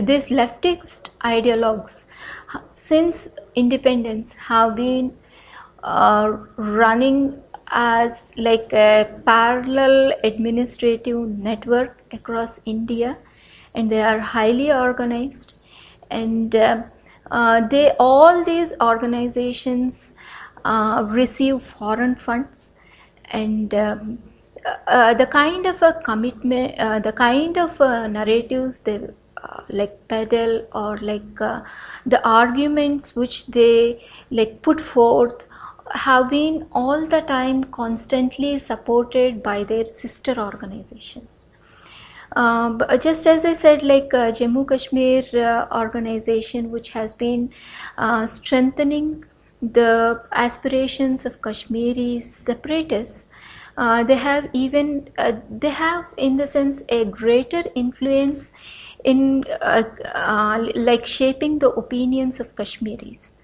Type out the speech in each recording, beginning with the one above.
these leftist ideologues since independence have been uh, running as like a parallel administrative network across India and they are highly organized. And uh, uh, they all these organizations uh, receive foreign funds. And um, uh, the kind of a commitment uh, the kind of narratives they like peddle or like the arguments which they like put forth have been all the time constantly supported by their sister organizations. Uh, just as I said, like uh, Jammu Kashmir uh, organization, which has been uh, strengthening the aspirations of Kashmiri separatists, uh, they have even uh, they have in the sense a greater influence in like shaping the opinions of Kashmiris.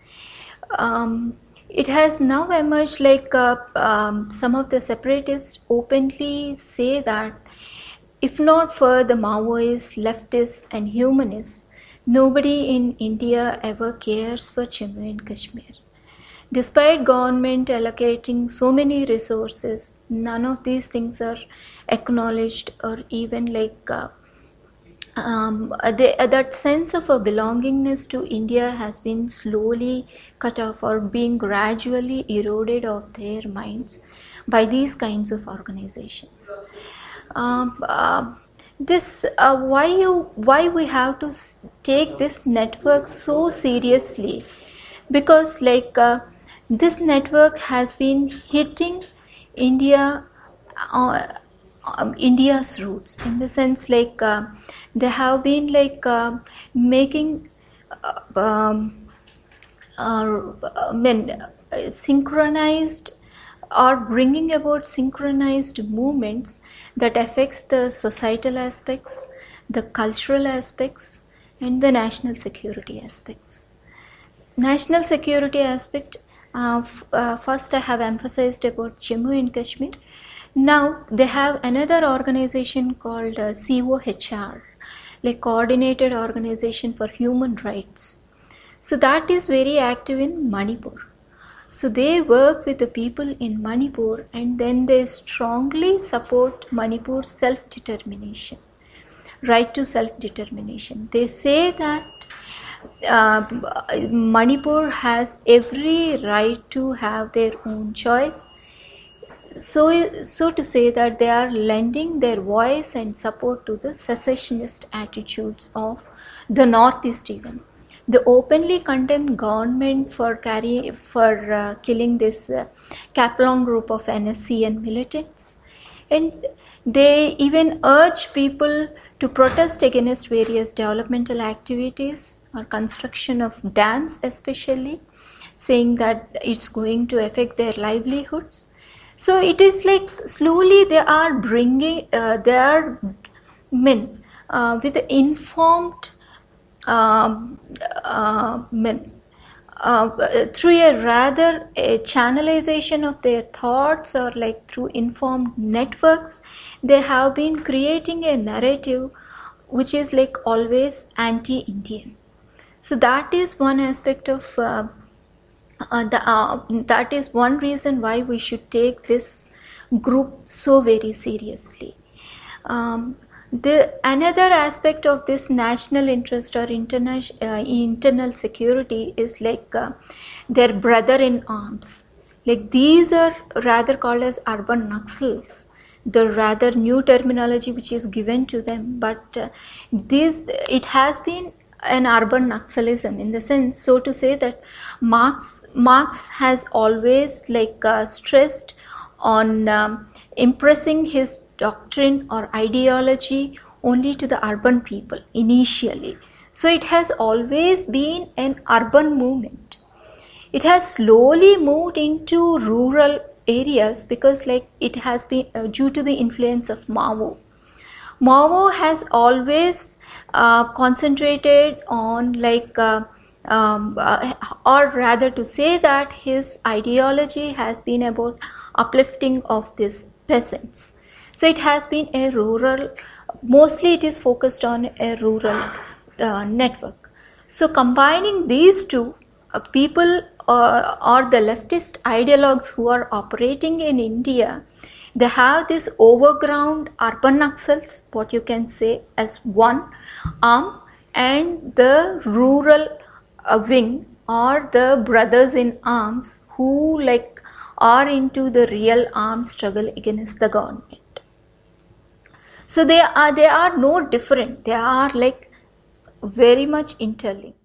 Um, it has now emerged like uh, um, some of the separatists openly say that if not for the Maoists, leftists, and humanists, nobody in India ever cares for Jammu and Kashmir. Despite government allocating so many resources, none of these things are acknowledged or even like uh, um, they, uh, that sense of a belongingness to India has been slowly cut off or being gradually eroded of their minds by these kinds of organizations. Um, uh, this uh, why you why we have to take this network so seriously because like uh, this network has been hitting India uh, um, India's roots in the sense like uh, they have been like uh, making uh, um, uh, I mean, synchronized or bringing about synchronized movements that affects the societal aspects, the cultural aspects, and the national security aspects. National security aspect. Uh, f- uh, first, I have emphasized about Jammu and Kashmir now they have another organization called uh, COHR, like Coordinated Organization for Human Rights. So that is very active in Manipur. So they work with the people in Manipur and then they strongly support Manipur's self determination, right to self determination. They say that uh, Manipur has every right to have their own choice so, so to say that they are lending their voice and support to the secessionist attitudes of the Northeast even. They openly condemn government for carry for uh, killing this uh, group of NSCN militants, and they even urge people to protest against various developmental activities or construction of dams, especially, saying that it's going to affect their livelihoods so it is like slowly they are bringing uh, they are men uh, with informed um, uh, men uh, through a rather a channelization of their thoughts or like through informed networks they have been creating a narrative which is like always anti-indian. So that is one aspect of uh, the, uh, that is one reason why we should take this group so very seriously. Um, the another aspect of this national interest or interna- uh, internal security is like uh, their brother in arms. Like these are rather called as urban Naxals the rather new terminology which is given to them but uh, this it has been an urban Naxalism in the sense, so to say that Marx Marx has always like uh, stressed on um, impressing his doctrine or ideology only to the urban people initially. So it has always been an urban movement. It has slowly moved into rural areas because like it has been uh, due to the influence of Mao. Mao has always uh, concentrated on like uh, um, uh, or rather to say that his ideology has been about uplifting of these peasants so it has been a rural mostly it is focused on a rural uh, network. So combining these two, uh, people uh, or the leftist ideologues who are operating in India, they have this overground urban Naxals, what you can say as one arm, and the rural uh, wing or the brothers in arms who like are into the real armed struggle against the government. So they are they are no different. They are like very much interlinked.